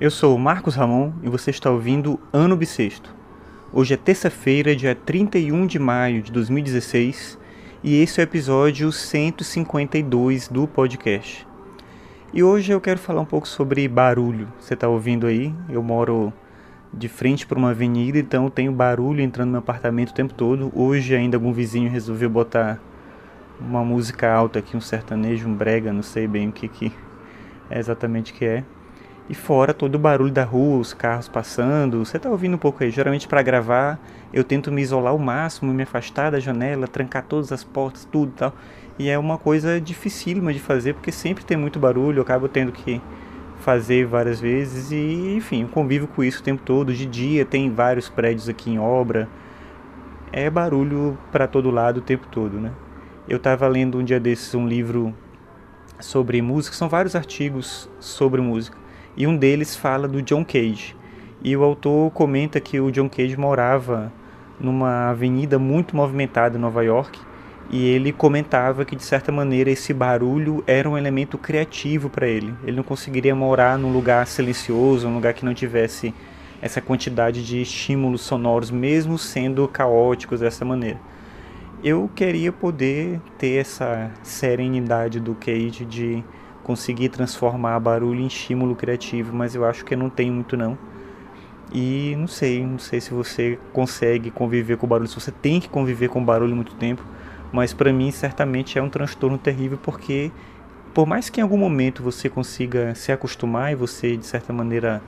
Eu sou o Marcos Ramon e você está ouvindo Ano Bissexto. Hoje é terça-feira, dia 31 de maio de 2016, e esse é o episódio 152 do podcast. E hoje eu quero falar um pouco sobre barulho. Você está ouvindo aí? Eu moro de frente para uma avenida, então tenho barulho entrando no meu apartamento o tempo todo. Hoje ainda algum vizinho resolveu botar uma música alta aqui, um sertanejo, um brega, não sei bem o que, que é exatamente que é. E fora todo o barulho da rua, os carros passando. Você tá ouvindo um pouco aí. Geralmente para gravar, eu tento me isolar ao máximo, me afastar da janela, trancar todas as portas, tudo e tal. E é uma coisa dificílima de fazer, porque sempre tem muito barulho, eu acabo tendo que fazer várias vezes e, enfim, eu convivo com isso o tempo todo. De dia tem vários prédios aqui em obra. É barulho para todo lado o tempo todo, né? Eu estava lendo um dia desses um livro sobre música, são vários artigos sobre música e um deles fala do John Cage. E o autor comenta que o John Cage morava numa avenida muito movimentada em Nova York e ele comentava que de certa maneira esse barulho era um elemento criativo para ele. Ele não conseguiria morar num lugar silencioso, num lugar que não tivesse essa quantidade de estímulos sonoros, mesmo sendo caóticos dessa maneira. Eu queria poder ter essa serenidade do Cage de conseguir transformar barulho em estímulo criativo, mas eu acho que não tenho muito não. E não sei, não sei se você consegue conviver com barulho, se você tem que conviver com barulho muito tempo, mas para mim certamente é um transtorno terrível porque por mais que em algum momento você consiga se acostumar e você de certa maneira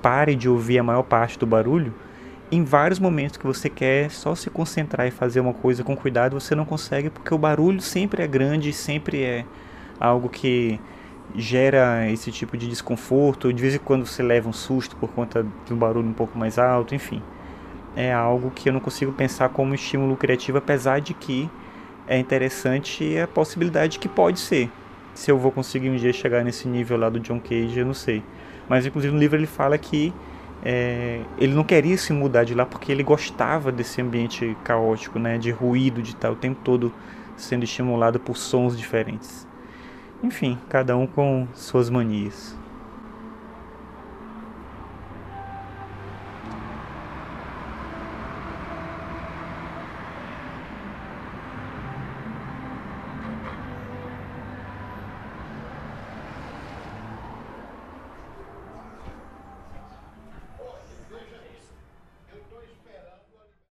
pare de ouvir a maior parte do barulho, em vários momentos que você quer só se concentrar e fazer uma coisa com cuidado, você não consegue porque o barulho sempre é grande, sempre é algo que gera esse tipo de desconforto, de vez em quando você leva um susto por conta do barulho um pouco mais alto, enfim. É algo que eu não consigo pensar como estímulo criativo, apesar de que é interessante a possibilidade que pode ser. Se eu vou conseguir um dia chegar nesse nível lá do John Cage, eu não sei. Mas inclusive no livro ele fala que é, ele não queria se mudar de lá porque ele gostava desse ambiente caótico, né, de ruído, de estar o tempo todo sendo estimulado por sons diferentes. Enfim, cada um com suas manias.